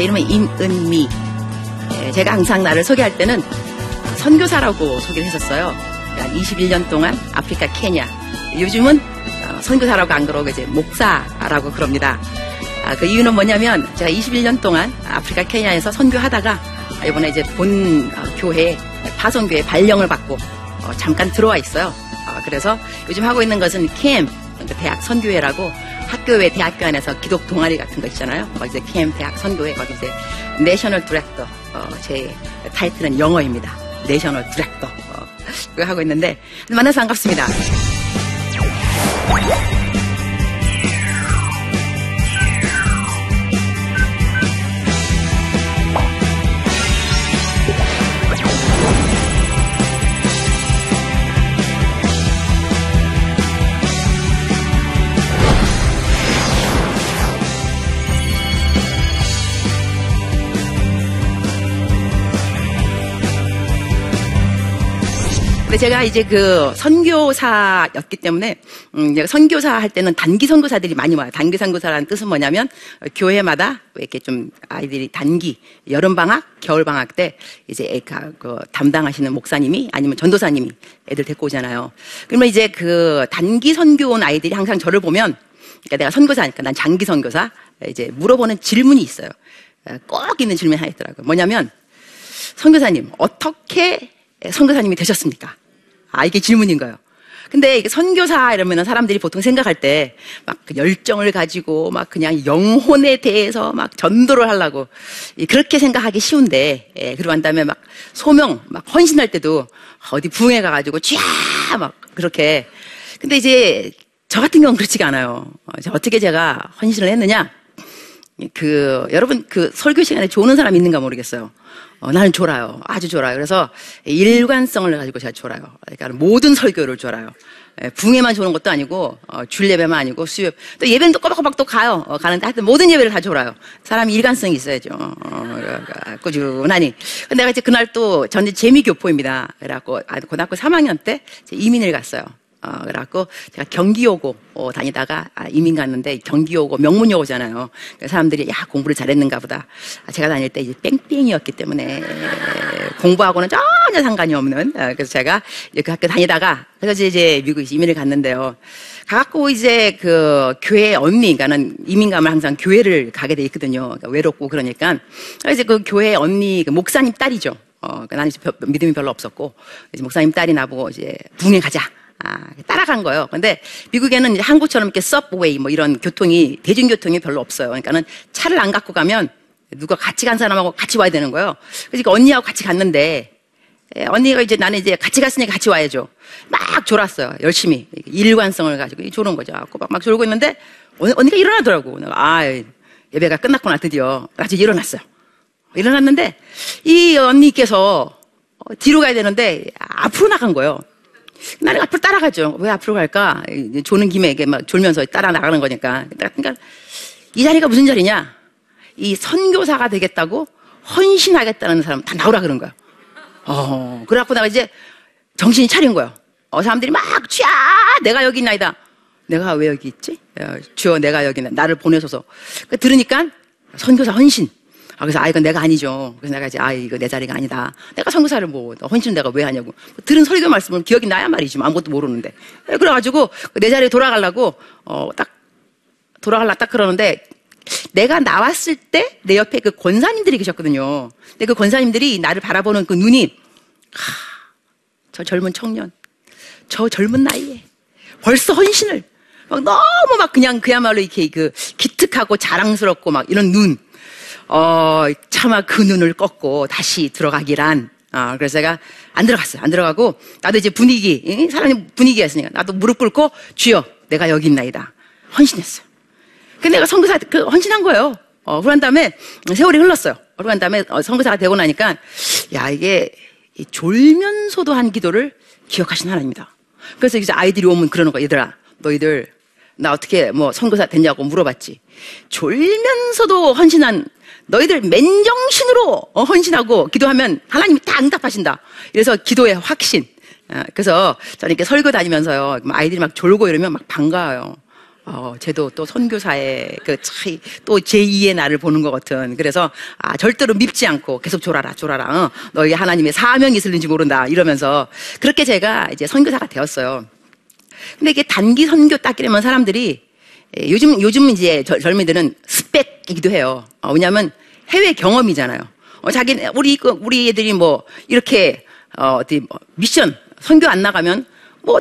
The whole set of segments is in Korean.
어, 제 이름은 임은미. 예, 제가 항상 나를 소개할 때는 선교사라고 소개를 했었어요. 한 21년 동안 아프리카, 케냐. 요즘은 어, 선교사라고 안 그러고 이제 목사라고 그럽니다. 아, 그 이유는 뭐냐면 제가 21년 동안 아프리카, 케냐에서 선교하다가 이번에 이제 본 어, 교회, 파송교회 발령을 받고 어, 잠깐 들어와 있어요. 어, 그래서 요즘 하고 있는 것은 캠, 그 대학 선교회라고 학교 외 대학교 안에서 기독 동아리 같은 거 있잖아요. 거기 이제 캠 대학 선교회 거기 이제 national director 어, 제 타이틀은 영어입니다. national director 어, 하고 있는데 만나서 반갑습니다. 근데 제가 이제 그 선교사였기 때문에 음, 제가 선교사 할 때는 단기 선교사들이 많이 와요. 단기 선교사라는 뜻은 뭐냐면 어, 교회마다 이렇게 좀 아이들이 단기 여름 방학, 겨울 방학 때 이제 그 담당하시는 목사님이 아니면 전도사님이 애들 데리고 오잖아요. 그러면 이제 그 단기 선교 온 아이들이 항상 저를 보면 그러니까 내가 선교사니까 난 장기 선교사 이제 물어보는 질문이 있어요. 어, 꼭 있는 질문이 하나 있더라고요. 뭐냐면 선교사님 어떻게 선교사님이 되셨습니까? 아 이게 질문인 거예요. 근데 선교사 이러면 사람들이 보통 생각할 때막그 열정을 가지고 막 그냥 영혼에 대해서 막 전도를 하려고 이 그렇게 생각하기 쉬운데 예, 그러고 난 다음에 막 소명 막 헌신할 때도 어디 부흥회 가가지고 쥐막 그렇게 근데 이제 저 같은 경우는 그렇지가 않아요. 어, 어떻게 제가 헌신을 했느냐? 그 여러분 그 설교 시간에 조는 사람 있는가 모르겠어요. 어, 나는 졸아요. 아주 졸아요. 그래서 일관성을 가지고 제가 졸아요. 그러니까 모든 설교를 졸아요. 예, 붕에만 조는 것도 아니고 어, 줄 예배만 아니고 수요 또 예배는 또 꼬박꼬박 또 가요. 어, 가는데 하여튼 모든 예배를 다 졸아요. 사람이 일관성이 있어야죠. 어, 꾸준하니. 근데 내가 이제 그날 또 저는 재미 교포입니다. 그래갖고 아, 고등학교 3학년 때 이민을 갔어요. 어, 그래갖고 제가 경기여고 어, 다니다가 아, 이민 갔는데 경기여고 명문여고잖아요. 사람들이 야 공부를 잘했는가 보다. 아, 제가 다닐 때 이제 뺑뺑이였기 때문에 공부하고는 전혀 상관이 없는. 어, 그래서 제가 이제 그 학교 다니다가 그래서 이제 미국 이민을 갔는데요. 가갖고 이제 그 교회 언니, 그러니까는 이민 가면 항상 교회를 가게 돼 있거든요. 그러니까 외롭고 그러니까 그래서 그 교회 언니 그 목사님 딸이죠. 어, 그러니까 나는 믿음이 별로 없었고 이제 목사님 딸이 나보고 이제 붕에 가자. 아, 따라간 거예요. 근데 미국에는 한국처럼 이렇게 서브웨이 뭐 이런 교통이 대중교통이 별로 없어요. 그러니까는 차를 안 갖고 가면 누가 같이 간 사람하고 같이 와야 되는 거예요. 그러니까 언니하고 같이 갔는데 예, 언니가 이제 나는 이제 같이 갔으니까 같이 와야죠. 막 졸았어요. 열심히 일관성을 가지고 조는 거죠. 막, 막 졸고 있는데 언니가 일어나더라고. 내가 아 예배가 끝났구나 드디어. 아주 일어났어요. 일어났는데 이 언니께서 뒤로 가야 되는데 앞으로 나간 거예요. 나는 앞으로 따라가죠. 왜 앞으로 갈까? 조는 김에 막 졸면서 따라 나가는 거니까. 그러니까 이 자리가 무슨 자리냐? 이 선교사가 되겠다고 헌신하겠다는 사람 다 나오라 그런 거야. 어, 그래갖고 내가 이제 정신이 차린 거야. 어, 사람들이 막, 쥐야! 내가 여기 있나이다. 내가 왜 여기 있지? 주여, 내가 여기 있나. 나를 보내소서. 그 들으니까 선교사 헌신. 아, 그래서, 아, 이건 내가 아니죠. 그래서 내가 이제, 아, 이거 내 자리가 아니다. 내가 선교사를 뭐, 헌신 내가 왜 하냐고. 들은 설교 말씀을 기억이 나야 말이지. 뭐 아무것도 모르는데. 그래가지고, 내 자리에 돌아가려고, 어, 딱, 돌아갈라 딱 그러는데, 내가 나왔을 때 내 옆에 그 권사님들이 계셨거든요. 근데 그 권사님들이 나를 바라보는 그 눈이, 하, 저 젊은 청년, 저 젊은 나이에 벌써 헌신을, 막 너무 막 그냥 그야말로 이렇게 그 기특하고 자랑스럽고 막 이런 눈, 어, 차마 그 눈을 꺾고 다시 들어가기란. 아, 그래서 제가 안 들어갔어요. 안 들어가고, 나도 이제 분위기, 사람이 분위기가 있으니까, 나도 무릎 꿇고, 주여, 내가 여기 있나이다. 헌신했어요. 근데 내가 선교사, 그, 헌신한 거예요. 어, 그런 다음에, 세월이 흘렀어요. 그런 다음에, 어, 선교사가 되고 나니까, 야, 이게, 졸면서도 한 기도를 기억하신 하나입니다. 그래서 이제 아이들이 오면 그러는 거야. 얘들아, 너희들, 나 어떻게 뭐 선교사 됐냐고 물어봤지. 졸면서도 헌신한 너희들 맨정신으로 어, 헌신하고 기도하면 하나님이 다 응답하신다. 그래서 기도의 확신. 어, 그래서 저는 이렇게 설교 다니면서요. 아이들이 막 졸고 이러면 막 반가워요. 어, 쟤도 또 선교사의 그 차이, 또 제2의 나를 보는 것 같은. 그래서, 아, 절대로 밉지 않고 계속 졸아라, 졸아라. 어? 너희 하나님의 사명이 있을는지 모른다. 이러면서. 그렇게 제가 이제 선교사가 되었어요. 근데 이게 단기 선교 딱 이러면 사람들이 예, 요즘, 요즘 이제 절- 젊은이들은 스펙이기도 해요. 어, 왜냐면 해외 경험이잖아요. 어, 자기, 우리, 그, 우리 애들이 뭐, 이렇게, 어, 어디, 뭐 미션, 선교 안 나가면 뭐,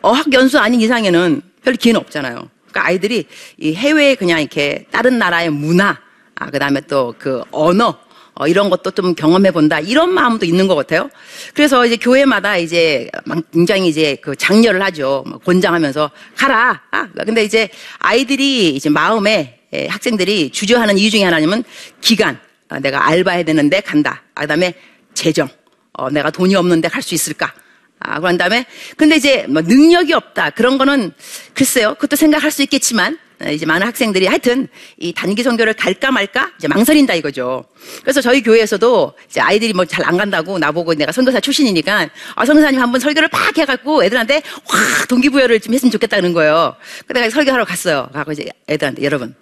어학 연수 아닌 이상에는 별 기회는 없잖아요. 그러니까 아이들이 이 해외에 그냥 이렇게 다른 나라의 문화, 아, 그 다음에 또 그 언어, 어, 이런 것도 좀 경험해 본다. 이런 마음도 있는 것 같아요. 그래서 이제 교회마다 이제 막 굉장히 이제 그 장려를 하죠. 막 권장하면서 가라. 아, 근데 이제 아이들이 이제 마음에 예, 학생들이 주저하는 이유 중에 하나는 기간. 아, 내가 알바해야 되는데 간다. 아, 그다음에 재정. 어, 내가 돈이 없는데 갈 수 있을까? 아, 그런 다음에, 근데 이제 뭐 능력이 없다. 그런 거는 글쎄요. 그것도 생각할 수 있겠지만, 어, 이제 많은 학생들이 하여튼 이 단기 선교를 갈까 말까 이제 망설인다 이거죠. 그래서 저희 교회에서도 이제 아이들이 뭐 잘 안 간다고 나보고 내가 선교사 출신이니까 아, 선교사님 한번 설교를 팍 해갖고 애들한테 확 동기부여를 좀 했으면 좋겠다는 거예요. 그래서 설교하러 갔어요. 가고 이제 애들한테 여러분,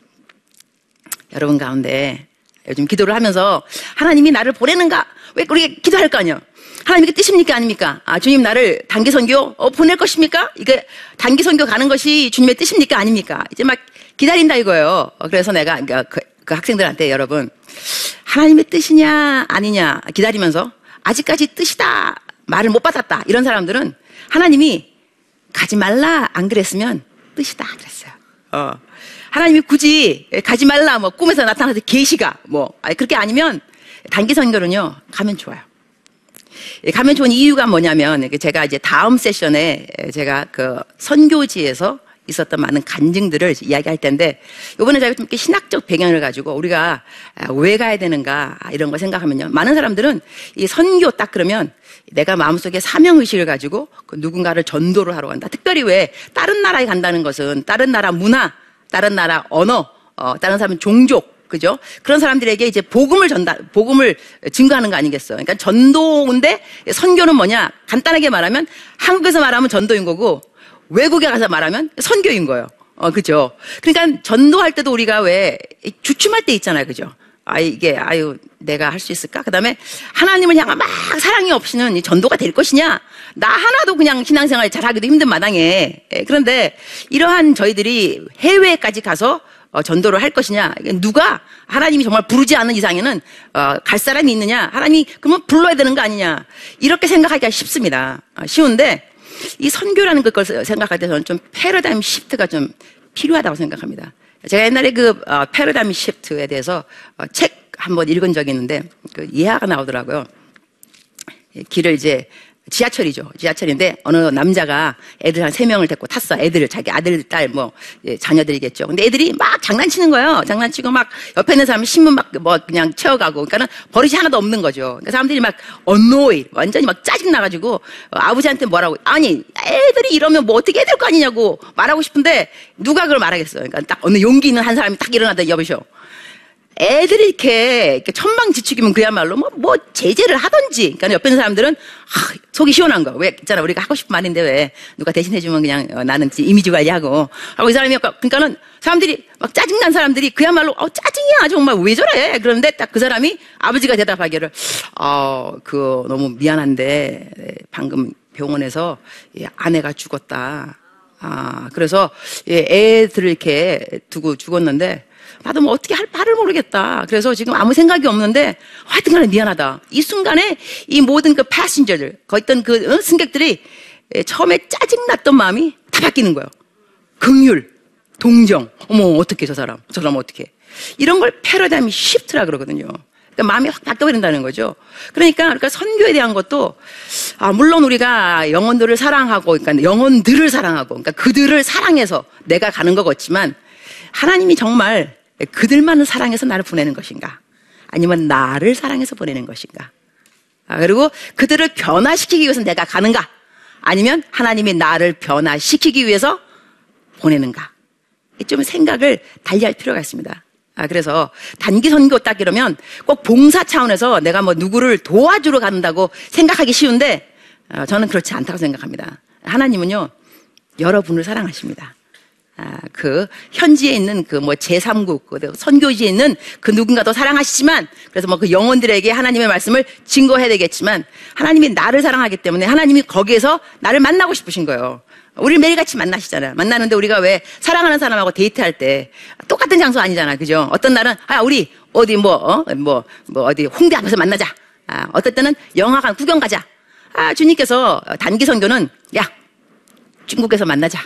여러분 가운데 요즘 기도를 하면서 하나님이 나를 보내는가? 왜 우리가 기도할 거 아니에요? 하나님의 뜻입니까? 아닙니까? 아, 주님 나를 단기 선교 어, 보낼 것입니까? 이게 단기 선교 가는 것이 주님의 뜻입니까? 아닙니까? 이제 막 기다린다 이거예요. 어, 그래서 내가 그, 그- 그 학생들한테 여러분 하나님의 뜻이냐 아니냐 기다리면서 아직까지 뜻이다 말을 못 받았다 이런 사람들은 하나님이 가지 말라 안 그랬으면 뜻이다 그랬어요. 어. 하나님이 굳이 가지 말라 뭐 꿈에서 나타나서 계시가 뭐 그렇게 아니면 단기 선교는요 가면 좋아요. 예, 가면 좋은 이유가 뭐냐면 제가 이제 다음 세션에 제가 그 선교지에서 있었던 많은 간증들을 이야기할 텐데 이번에 제가 좀 신학적 배경을 가지고 우리가 아, 왜 가야 되는가 아, 이런 거 생각하면요. 많은 사람들은 이 선교 딱 그러면 내가 마음속에 사명 의식을 가지고 그 누군가를 전도를 하러 간다. 특별히 왜 다른 나라에 간다는 것은 다른 나라 문화 다른 나라 언어 어, 다른 사람은 종족 그죠? 그런 사람들에게 이제 복음을 전달, 복음을 증거하는 거 아니겠어요? 그러니까 전도인데 선교는 뭐냐? 간단하게 말하면 한국에서 말하면 전도인 거고 외국에 가서 말하면 선교인 거예요. 어, 그죠? 그러니까 전도할 때도 우리가 왜 주춤할 때 있잖아요. 그죠? 아, 이게, 아유, 내가 할 수 있을까? 그 다음에 하나님을 향한 막 사랑이 없이는 이 전도가 될 것이냐? 나 하나도 그냥 신앙생활 잘 하기도 힘든 마당에. 예, 그런데 이러한 저희들이 해외까지 가서 어, 전도를 할 것이냐? 누가 하나님이 정말 부르지 않는 이상에는 어, 갈 사람이 있느냐? 하나님이 그러면 불러야 되는 거 아니냐? 이렇게 생각하기가 쉽습니다. 아, 쉬운데 이 선교라는 걸 생각할 때 저는 좀 패러다임 시프트가 좀 필요하다고 생각합니다. 제가 옛날에 그 어, 패러다임 시프트에 대해서 어, 책 한번 읽은 적이 있는데 그 예화가 나오더라고요. 예, 길을 이제 지하철이죠. 지하철인데 어느 남자가 애들 한 세 명을 데리고 탔어. 애들을 자기 아들, 딸, 뭐 예, 자녀들이겠죠. 근데 애들이 막 장난치는 거예요. 장난치고 막 옆에 있는 사람이 신문 막 뭐 그냥 채워가고. 그러니까는 버릇이 하나도 없는 거죠. 그러니까 사람들이 막 언노이 완전히 막 짜증 나가지고 어, 아버지한테 뭐라고 아니 애들이 이러면 뭐 어떻게 해야 될 거 아니냐고 말하고 싶은데 누가 그걸 말하겠어요. 그러니까 딱 어느 용기 있는 한 사람이 딱 일어나다 여보쇼. 애들이 이렇게, 이렇게 천방지축이면 그야말로 뭐, 뭐 제재를 하든지. 그러니까 옆에 있는 사람들은 하, 속이 시원한 거. 왜 있잖아 우리가 하고 싶은 말인데 왜 누가 대신해주면 그냥 어, 나는 이미지 관리하고 하고 이 사람이 그러니까는 사람들이 막 짜증난 사람들이 그야말로 어 짜증이야 정말 왜 저래 그런데 딱 그 사람이 아버지가 대답하기를 아그 너무 미안한데 네, 방금 병원에서 예, 아내가 죽었다. 아 그래서 예, 애들을 이렇게 두고 죽었는데 뭐 어떻게 할 바를 모르겠다. 그래서 지금 아무 생각이 없는데 하여튼 간에 미안하다. 이 순간에 이 모든 그 패신저들, 거기 있던 그 어, 승객들이 에, 처음에 짜증났던 마음이 다 바뀌는 거예요. 긍휼, 동정. 어머, 어떻게 저 사람, 저 사람 어떻게. 이런 걸 패러다임이 시프트라 그러거든요. 그러니까 마음이 확 바뀌어버린다는 거죠. 그러니까, 그러니까 선교에 대한 것도, 아, 물론 우리가 영혼들을 사랑하고, 그러니까 영혼들을 사랑하고, 그러니까 그들을 사랑해서 내가 가는 것 같지만, 하나님이 정말 그들만을 사랑해서 나를 보내는 것인가? 아니면 나를 사랑해서 보내는 것인가? 아, 그리고 그들을 변화시키기 위해서 내가 가는가? 아니면 하나님이 나를 변화시키기 위해서 보내는가? 좀 생각을 달리할 필요가 있습니다. 아, 그래서 단기 선교 딱 이러면 꼭 봉사 차원에서 내가 뭐 누구를 도와주러 간다고 생각하기 쉬운데 어, 저는 그렇지 않다고 생각합니다. 하나님은요, 여러분을 사랑하십니다. 아, 그 현지에 있는 그 뭐 제3국 그 선교지에 있는 그 누군가도 사랑하시지만 그래서 뭐 그 영혼들에게 하나님의 말씀을 증거해야 되겠지만 하나님이 나를 사랑하기 때문에 하나님이 거기에서 나를 만나고 싶으신 거예요. 우리 매일같이 만나시잖아요. 만나는데 우리가 왜 사랑하는 사람하고 데이트할 때 똑같은 장소 아니잖아. 그죠? 어떤 날은 아 우리 어디 뭐 어? 뭐, 뭐 어디 홍대 앞에서 만나자. 아, 어떨 때는 영화관 구경 가자. 아, 주님께서 단기 선교는 야 중국에서 만나자.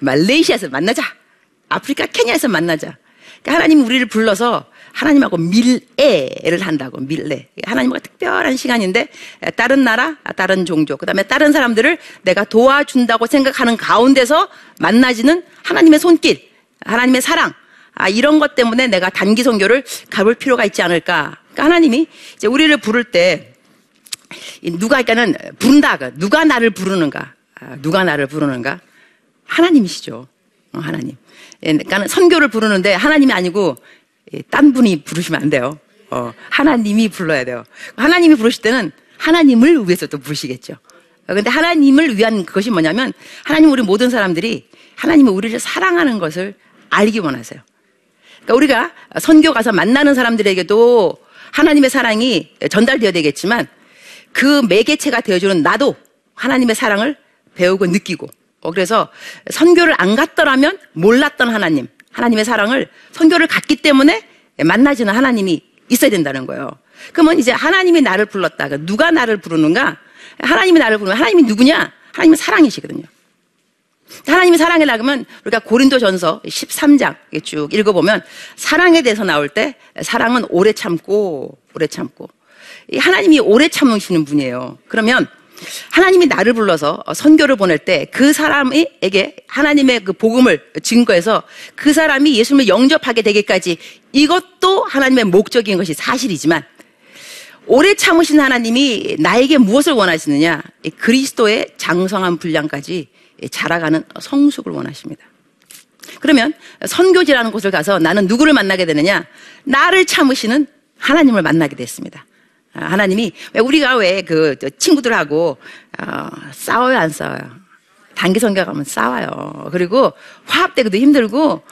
말레이시아에서 만나자. 아프리카 케냐에서 만나자. 그러니까 하나님이 우리를 불러서 하나님하고 밀애를 한다고 밀애. 하나님과 특별한 시간인데 다른 나라, 다른 종족, 그다음에 다른 사람들을 내가 도와준다고 생각하는 가운데서 만나지는 하나님의 손길, 하나님의 사랑. 아, 이런 것 때문에 내가 단기 선교를 가볼 필요가 있지 않을까. 그러니까 하나님이 이제 우리를 부를 때 누가 일단은 부른다. 누가 나를 부르는가? 아, 누가 나를 부르는가? 하나님이시죠. 어, 하나님. 예, 그러니까 선교를 부르는데 하나님이 아니고 예, 딴 분이 부르시면 안 돼요. 어, 하나님이 불러야 돼요. 하나님이 부르실 때는 하나님을 위해서 또 부르시겠죠. 근데 하나님을 위한 그것이 뭐냐면 하나님 우리 모든 사람들이 하나님이 우리를 사랑하는 것을 알기 원하세요. 그러니까 우리가 선교 가서 만나는 사람들에게도 하나님의 사랑이 전달되어야 되겠지만 그 매개체가 되어주는 나도 하나님의 사랑을 배우고 느끼고 어, 그래서 선교를 안 갔더라면 몰랐던 하나님, 하나님의 사랑을 선교를 갔기 때문에 만나지는 하나님이 있어야 된다는 거예요. 그러면 이제 하나님이 나를 불렀다. 그 누가 나를 부르는가? 하나님이 나를 부르면 하나님이 누구냐? 하나님은 사랑이시거든요. 하나님이 사랑이라 그러면 우리가 고린도 전서 13장 쭉 읽어보면 사랑에 대해서 나올 때 사랑은 오래 참고 오래 참고 하나님이 오래 참으시는 분이에요. 그러면 하나님이 나를 불러서 선교를 보낼 때 그 사람에게 하나님의 그 복음을 증거해서 그 사람이 예수님을 영접하게 되기까지 이것도 하나님의 목적인 것이 사실이지만 오래 참으신 하나님이 나에게 무엇을 원하시느냐? 그리스도의 장성한 분량까지 자라가는 성숙을 원하십니다. 그러면 선교지라는 곳을 가서 나는 누구를 만나게 되느냐? 나를 참으시는 하나님을 만나게 됐습니다. 아, 하나님이 우리가 왜 그 친구들하고 어, 싸워요 안 싸워요? 단기 성교 가면 싸워요. 그리고 화합되기도 힘들고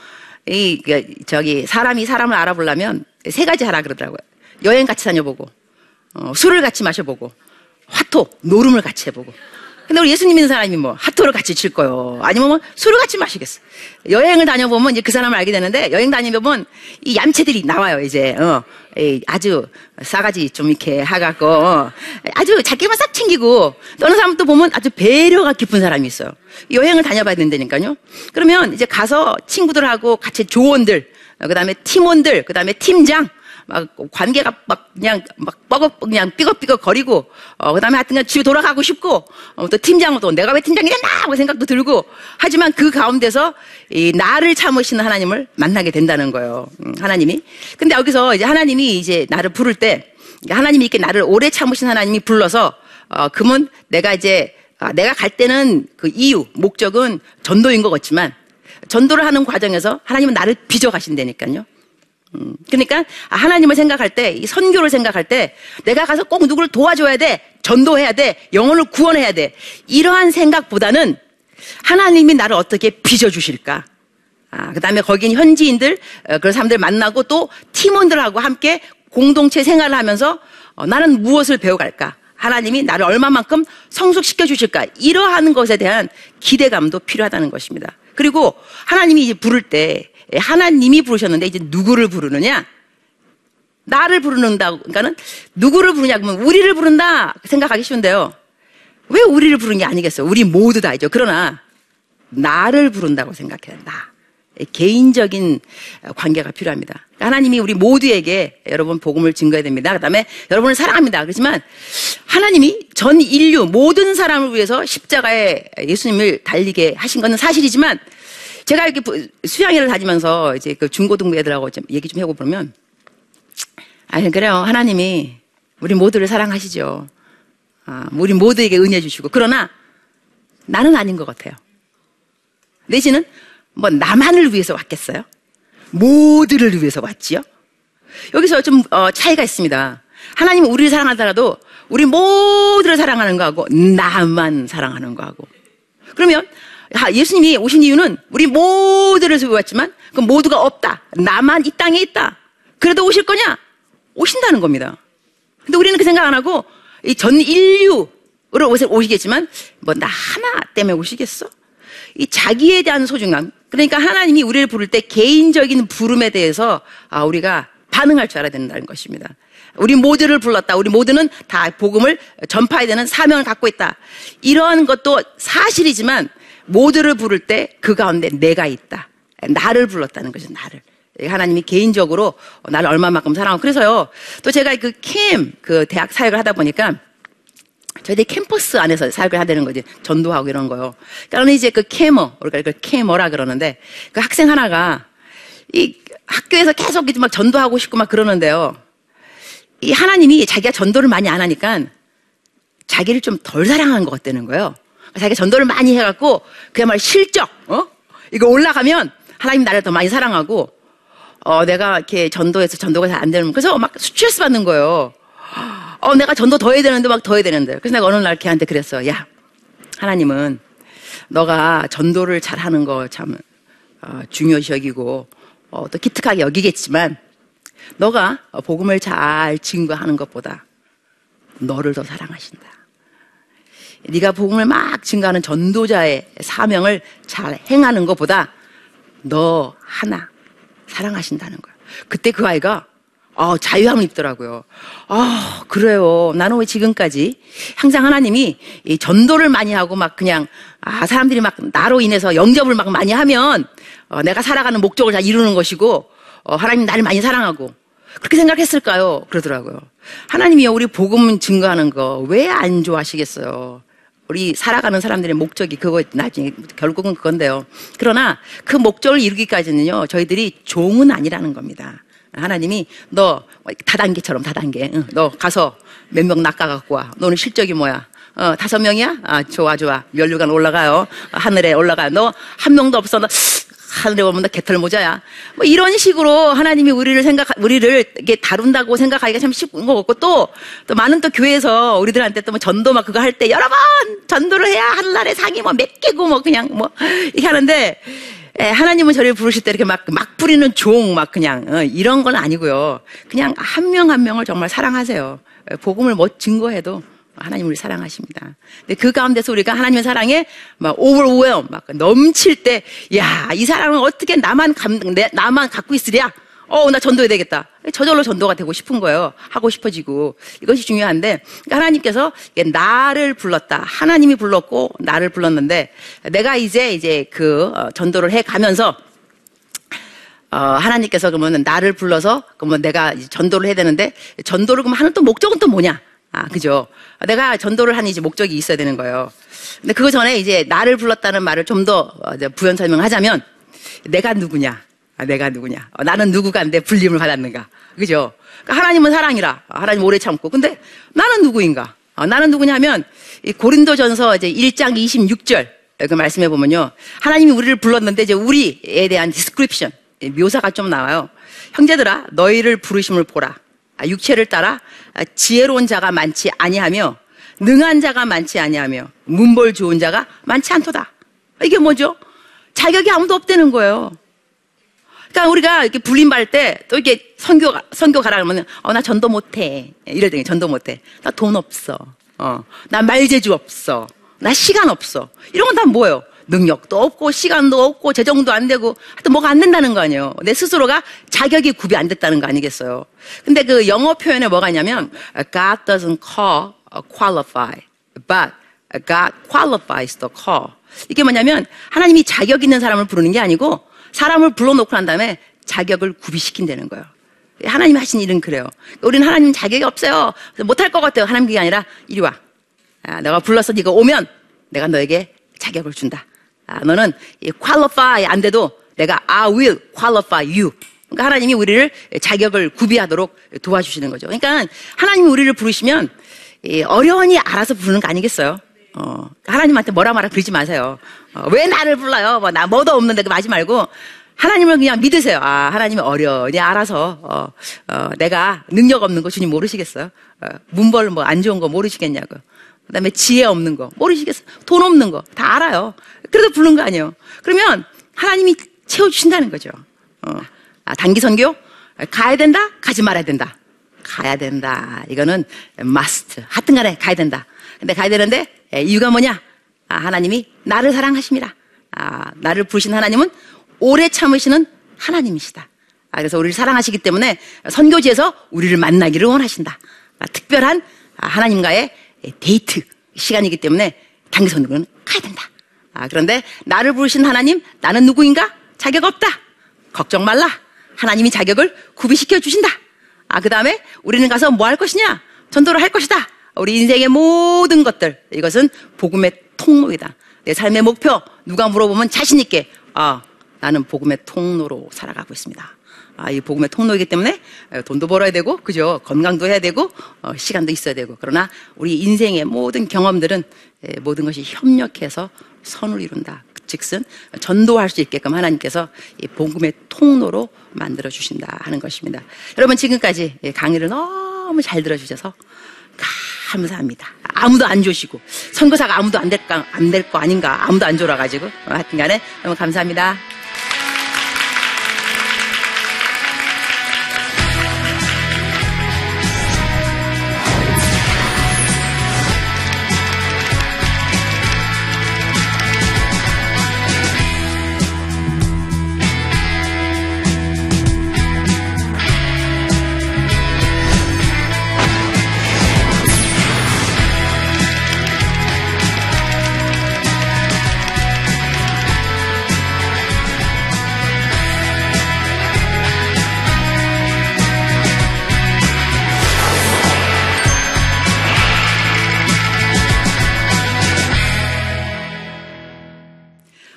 이 그, 저기 사람이 사람을 알아보려면 세 가지 하라 그러더라고요. 여행 같이 다녀보고 어, 술을 같이 마셔보고 화토 노름을 같이 해보고 근데 우리 예수님 믿는 사람이 뭐 핫도를 같이 칠 거요. 아니면 뭐 술을 같이 마시겠어. 여행을 다녀보면 이제 그 사람을 알게 되는데 여행 다니면 이 얌체들이 나와요 이제 어, 아주 싸가지 좀 이렇게 하갖고 어, 아주 자기만 싹 챙기고 어느 사람 또 보면 아주 배려가 깊은 사람이 있어요. 여행을 다녀봐야 된다니까요. 그러면 이제 가서 친구들하고 같이 조원들 그 다음에 팀원들 그 다음에 팀장 막 관계가 막 그냥 막 뻐거 그냥 삐걱삐걱 거리고 어 그다음에 하여튼 그냥 집에 돌아가고 싶고 어, 또 팀장은 또 내가 왜 팀장이 됐나 하고 생각도 들고 하지만 그 가운데서 이 나를 참으시는 하나님을 만나게 된다는 거예요. 음, 하나님이. 근데 여기서 이제 하나님이 이제 나를 부를 때 하나님이 이렇게 나를 오래 참으신 하나님이 불러서 어 그러면 내가 이제 아, 내가 갈 때는 그 이유 목적은 전도인 것 같지만 전도를 하는 과정에서 하나님은 나를 빚어 가신다니까요. 음, 그러니까 하나님을 생각할 때, 이 선교를 생각할 때, 내가 가서 꼭 누구를 도와줘야 돼, 전도해야 돼, 영혼을 구원해야 돼. 이러한 생각보다는 하나님이 나를 어떻게 빚어주실까? 아, 그 다음에 거긴 현지인들, 어, 그런 사람들 만나고 또 팀원들하고 함께 공동체 생활을 하면서 어, 나는 무엇을 배워갈까? 하나님이 나를 얼마만큼 성숙시켜 주실까? 이러한 것에 대한 기대감도 필요하다는 것입니다. 그리고 하나님이 이제 부를 때 예, 하나님이 부르셨는데 이제 누구를 부르느냐? 나를 부르는다. 그러니까는 누구를 부르냐 그러면 우리를 부른다 생각하기 쉬운데요. 왜 우리를 부르는 게 아니겠어요? 우리 모두 다이죠. 그러나 나를 부른다고 생각해요. 나. 예, 개인적인 관계가 필요합니다. 하나님이 우리 모두에게 여러분 복음을 증거해야 됩니다. 그 다음에 여러분을 사랑합니다. 그렇지만 하나님이 전 인류 모든 사람을 위해서 십자가에 예수님을 달리게 하신 것은 사실이지만 제가 이렇게 수양회를 다니면서 이제 그 중고등부 애들하고 좀 얘기 좀 해보면, 아니, 그래요. 하나님이 우리 모두를 사랑하시죠. 아, 우리 모두에게 은혜 주시고. 그러나 나는 아닌 것 같아요. 내지는 뭐 나만을 위해서 왔겠어요? 모두를 위해서 왔지요? 여기서 좀 어, 차이가 있습니다. 하나님은 우리를 사랑하더라도 우리 모두를 사랑하는 거하고 나만 사랑하는 거하고 그러면 아, 예수님이 오신 이유는 우리 모두를 구했지만 그 모두가 없다. 나만 이 땅에 있다. 그래도 오실 거냐? 오신다는 겁니다. 근데 우리는 그 생각 안 하고 이 전 인류로 오시겠지만 뭐 나 하나 때문에 오시겠어? 이 자기에 대한 소중함. 그러니까 하나님이 우리를 부를 때 개인적인 부름에 대해서 아, 우리가 반응할 줄 알아야 된다는 것입니다. 우리 모두를 불렀다. 우리 모두는 다 복음을 전파해야 되는 사명을 갖고 있다. 이러한 것도 사실이지만 모두를 부를 때 그 가운데 내가 있다. 나를 불렀다는 거죠. 나를. 하나님이 개인적으로 나를 얼마만큼 사랑하고 그래서요. 또 제가 그 캠, 그 대학 사역을 하다 보니까 저희들이 캠퍼스 안에서 사역을 해야 되는 거지. 전도하고 이런 거요. 그러니까 이제 그 캐머, 우리가 그 캐머라 그러는데 그 학생 하나가 이 학교에서 계속 막 전도하고 싶고 막 그러는데요. 이 하나님이 자기가 전도를 많이 안 하니까 자기를 좀 덜 사랑한 것 같다는 거예요. 자기가 전도를 많이 해갖고 그야말로 실적, 어? 이거 올라가면 하나님 나를 더 많이 사랑하고 어, 내가 이렇게 전도해서 전도가 잘 안 되는, 그래서 막 스트레스 받는 거예요. 어, 내가 전도 더 해야 되는데 막 더 해야 되는데. 그래서 내가 어느 날 걔한테 그랬어. 야, 하나님은 너가 전도를 잘 하는 거 참, 어, 중요시 여기고, 어, 또 기특하게 여기겠지만, 너가 복음을 잘 증거하는 것보다 너를 더 사랑하신다. 네가 복음을 막 증거하는 전도자의 사명을 잘 행하는 것보다 너 하나 사랑하신다는 거야. 그때 그 아이가 아, 자유함을 입더라고요. 아, 그래요. 나는 왜 지금까지 항상 하나님이 이 전도를 많이 하고 막 그냥 아, 사람들이 막 나로 인해서 영접을 막 많이 하면 어, 내가 살아가는 목적을 잘 이루는 것이고 어, 하나님 나를 많이 사랑하고 그렇게 생각했을까요? 그러더라고요. 하나님이요, 우리 복음 증거하는 거 왜 안 좋아하시겠어요? 우리 살아가는 사람들의 목적이 그거 나중에 결국은 그건데요. 그러나 그 목적을 이루기까지는요, 저희들이 종은 아니라는 겁니다. 하나님이 너 다단계처럼 다단계, 응, 너 가서 몇 명 낚아 갖고 와. 너는 실적이 뭐야? 어, 다섯 명이야? 아, 좋아, 좋아. 면류관 올라가요. 하늘에 올라가. 너한 명도 없어. 너 하늘에 오면 나 개털 모자야. 뭐 이런 식으로 하나님이 우리를 생각, 우리를 이게 다룬다고 생각하기가 참 쉽은 것 같고 또, 또 많은 또 교회에서 우리들한테 또 뭐 전도 막 그거 할 때 여러 번 전도를 해야 하늘날에 상이 뭐 몇 개고 뭐 그냥 뭐 이렇게 하는데 예, 하나님은 저를 부르실 때 이렇게 막, 막 부리는 종, 막 그냥, 어, 이런 건 아니고요. 그냥 한 명한 명을 정말 사랑하세요. 예, 복음을 뭐 증거해도 하나님 우리 사랑하십니다. 근데 그 가운데서 우리가 하나님의 사랑에 막 overwhelm, 막 넘칠 때, 야, 이 사랑은 어떻게 나만 감, 내, 나만 갖고 있으랴? 어, 나 전도해야 되겠다. 저절로 전도가 되고 싶은 거예요. 하고 싶어지고. 이것이 중요한데, 그러니까 하나님께서 나를 불렀다. 하나님이 불렀고, 나를 불렀는데, 내가 이제, 이제 그, 어, 전도를 해 가면서, 어, 하나님께서 그러면 나를 불러서, 그러면 내가 전도를 해야 되는데, 전도를 그러면 하는 또 목적은 또 뭐냐? 아, 그죠? 내가 전도를 하는 이제 목적이 있어야 되는 거예요. 근데 그 전에 이제 나를 불렀다는 말을 좀더 어, 부연 설명하자면, 내가 누구냐? 아, 내가 누구냐? 어, 나는 누구가인데 불림을 받았는가? 그죠? 그러니까 하나님은 사랑이라. 하나님 오래 참고. 근데 나는 누구인가? 어, 나는 누구냐면, 이 고린도전서 이제 1장 26절. 그 말씀해 보면요. 하나님이 우리를 불렀는데 이제 우리에 대한 description, 묘사가 좀 나와요. 형제들아, 너희를 부르심을 보라. 아, 육체를 따라 아, 지혜로운 자가 많지 아니하며 능한 자가 많지 아니하며 문벌 좋은 자가 많지 않도다. 이게 뭐죠? 자격이 아무도 없다는 거예요. 그러니까 우리가 이렇게 불림 받을 때 또 이렇게 선교 선교 가라 그러면 어 나 전도 못해 이럴 전도 못해 나 돈 없어 어나 말재주 없어 나 시간 없어 이런 건 다 뭐예요 능력도 없고 시간도 없고 재정도 안 되고 하여튼 뭐가 안 된다는 거 아니에요 내 스스로가 자격이 구비 안 됐다는 거 아니겠어요 근데 그 영어 표현에 뭐가 있냐면 God doesn't call qualify but God qualifies the call 이게 뭐냐면 하나님이 자격 있는 사람을 부르는 게 아니고 사람을 불러놓고 난 다음에 자격을 구비시킨다는 거예요. 하나님이 하신 일은 그래요. 우리는 하나님 자격이 없어요. 못할 것 같아요. 하나님 그게 아니라 이리 와. 아, 내가 불러서 네가 오면 내가 너에게 자격을 준다. 아, 너는 qualify 안 돼도 내가 I will qualify you. 그러니까 하나님이 우리를 자격을 구비하도록 도와주시는 거죠. 그러니까 하나님이 우리를 부르시면 어려운이 알아서 부르는 거 아니겠어요? 어, 하나님한테 뭐라 말아 그러지 마세요. 어, 왜 나를 불러요? 뭐, 나 뭐도 없는데 그 하지 말고, 하나님을 그냥 믿으세요. 아, 하나님이 어려니 알아서, 어, 어, 내가 능력 없는 거 주님 모르시겠어요? 어, 문벌 뭐 안 좋은 거 모르시겠냐고. 그 다음에 지혜 없는 거 모르시겠어요? 돈 없는 거 다 알아요. 그래도 부른 거 아니에요. 그러면 하나님이 채워주신다는 거죠. 어. 아, 단기 선교 가야 된다, 가지 말아야 된다. 가야 된다. 이거는 must. 하여튼 간에 가야 된다. 근데 가야 되는데 에, 이유가 뭐냐? 아, 하나님이 나를 사랑하십니다. 아, 나를 부르신 하나님은 오래 참으시는 하나님이시다. 아, 그래서 우리를 사랑하시기 때문에 선교지에서 우리를 만나기를 원하신다. 아, 특별한 아, 하나님과의 데이트 시간이기 때문에 단기 선교는 가야 된다. 아, 그런데 나를 부르신 하나님, 나는 누구인가? 자격 없다. 걱정 말라. 하나님이 자격을 구비시켜 주신다. 아, 그 다음에 우리는 가서 뭐 할 것이냐? 전도를 할 것이다. 우리 인생의 모든 것들. 이것은 복음의 통로이다. 내 삶의 목표. 누가 물어보면 자신있게, 아, 나는 복음의 통로로 살아가고 있습니다. 아, 이 복음의 통로이기 때문에 돈도 벌어야 되고, 그죠? 건강도 해야 되고, 어, 시간도 있어야 되고. 그러나 우리 인생의 모든 경험들은 에, 모든 것이 협력해서 선을 이룬다. 즉슨 전도할 수 있게끔 하나님께서 이 복음의 통로로 만들어 주신다 하는 것입니다. 여러분 지금까지 이 강의를 너무 잘 들어주셔서 감사합니다. 아무도 안 조시고 선거사가 아무도 안 될 거 아닌가 아무도 안 졸아 가지고 하여튼간에 너무 감사합니다.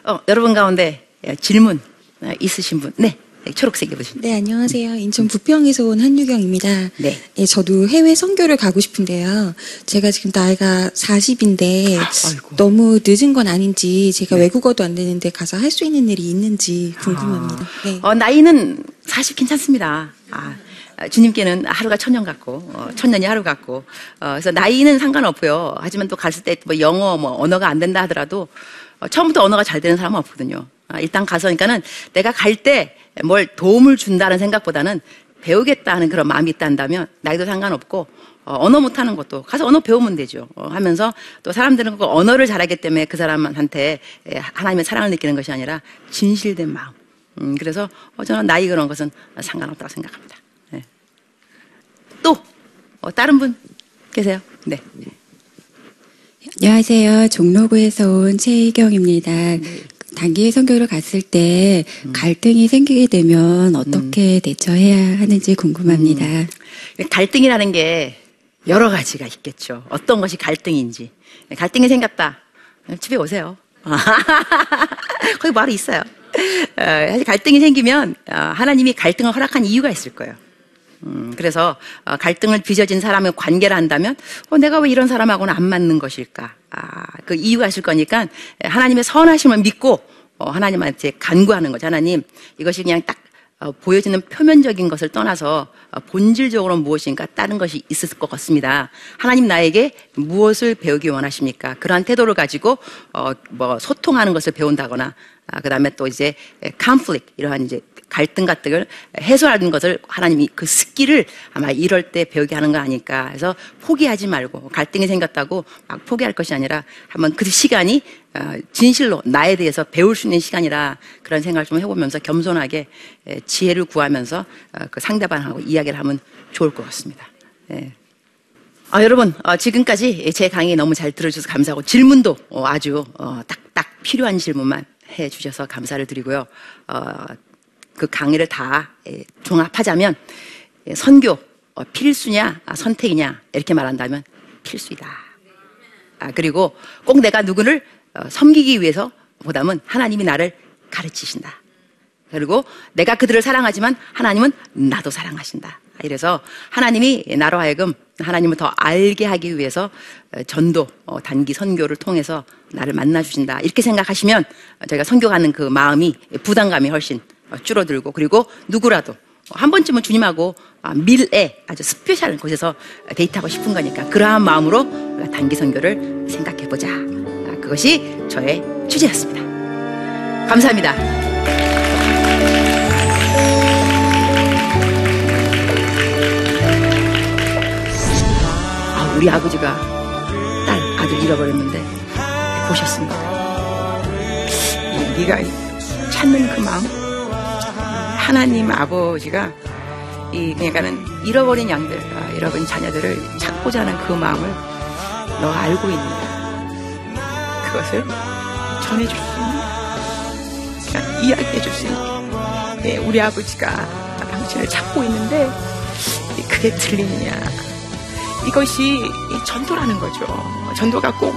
어, 여러분 가운데 질문 어, 있으신 분? 네. 네, 초록색 입으신. 네, 안녕하세요. 인천 부평에서 온 한유경입니다. 네. 예, 저도 해외 선교를 가고 싶은데요. 제가 지금 나이가 40인데 아이고. 너무 늦은 건 아닌지 제가 네. 외국어도 안 되는데 가서 할 수 있는 일이 있는지 궁금합니다. 네. 어, 나이는 40 괜찮습니다. 아, 아, 주님께는 하루가 천년 같고, 어, 천년이 하루 같고, 어, 그래서 나이는 상관없고요. 하지만 또 갔을 때 뭐 영어, 뭐 언어가 안 된다 하더라도 어, 처음부터 언어가 잘 되는 사람은 없거든요. 아, 일단 가서 그러니까는 내가 갈 때 뭘 도움을 준다는 생각보다는 배우겠다 하는 그런 마음이 있다면 나이도 상관없고 어, 언어 못하는 것도 가서 언어 배우면 되죠. 어, 하면서 또 사람들은 그 언어를 잘하기 때문에 그 사람한테 에, 하나님의 사랑을 느끼는 것이 아니라 진실된 마음. 음, 그래서 어, 저는 나이 그런 것은 상관없다고 생각합니다. 네. 또 어, 다른 분 계세요? 네. 안녕하세요. 종로구에서 온 최희경입니다. 단기 선교를 갔을 때 갈등이 생기게 되면 어떻게 대처해야 하는지 궁금합니다. 갈등이라는 게 여러 가지가 있겠죠. 어떤 것이 갈등인지. 갈등이 생겼다. 집에 오세요. 거기 바로 있어요. 어, 사실 갈등이 생기면 어, 하나님이 갈등을 허락한 이유가 있을 거예요. 음, 그래서 어, 갈등을 빚어진 사람의 관계를 한다면 어, 내가 왜 이런 사람하고는 안 맞는 것일까? 아, 그 이유가 있을 거니까 하나님의 선하심을 믿고 어, 하나님한테 간구하는 거죠. 하나님 이것이 그냥 딱 어, 보여지는 표면적인 것을 떠나서 어, 본질적으로 무엇인가 다른 것이 있을 것 같습니다. 하나님 나에게 무엇을 배우기 원하십니까? 그러한 태도를 가지고 어, 뭐 소통하는 것을 배운다거나 아, 그다음에 또 이제 conflict 이러한 이제 갈등 같은 걸 해소하는 것을 하나님이 그 skill을 아마 이럴 때 배우게 하는 거 아닐까 해서 포기하지 말고 갈등이 생겼다고 막 포기할 것이 아니라 한번 그 시간이 어, 진실로 나에 대해서 배울 수 있는 시간이라 그런 생각을 좀 해보면서 겸손하게 에, 지혜를 구하면서 어, 그 상대방하고 이야기를 하면 좋을 것 같습니다. 예. 아, 여러분, 어, 지금까지 제 강의 너무 잘 들어주셔서 감사하고 질문도 어, 아주 어, 딱딱 필요한 질문만 해 주셔서 감사를 드리고요. 어, 그 강의를 다 예, 종합하자면 예, 선교 어, 필수냐 아, 선택이냐 이렇게 말한다면 필수이다. 아, 그리고 꼭 내가 누구를 어, 섬기기 위해서 보다는 하나님이 나를 가르치신다. 그리고 내가 그들을 사랑하지만 하나님은 나도 사랑하신다. 이래서 하나님이 나로 하여금 하나님을 더 알게 하기 위해서 어, 전도, 어, 단기 선교를 통해서 나를 만나 주신다. 이렇게 생각하시면 저희가 선교 가는 그 마음이 부담감이 훨씬 어, 줄어들고 그리고 누구라도 한 번쯤은 주님하고 아, 밀에 아주 스페셜한 곳에서 데이트하고 싶은 거니까 그러한 마음으로 단기 선교를 생각해 보자. 아, 그것이 저의 취재였습니다. 감사합니다. 아, 우리 아버지가 딸 아들 잃어버렸는데 보셨습니다. 이- 네가 찾는 그 마음 하나님 아버지가 이 그러니까는 잃어버린 양들, 아, 잃어버린 자녀들을 찾고자 하는 그 마음을 너가 알고 있느냐? 그것을 전해줄 수 있느냐? 그러니까 이야기해줄 수 있느냐? 예, 우리 아버지가 당신을 찾고 있는데 그게 들리느냐? 이것이 이 전도라는 거죠. 전도가 꼭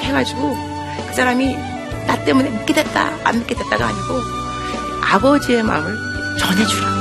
해가지고 그 사람이 나 때문에 믿게 됐다, 안 믿게 됐다가 아니고 아버지의 마음을 전해주라.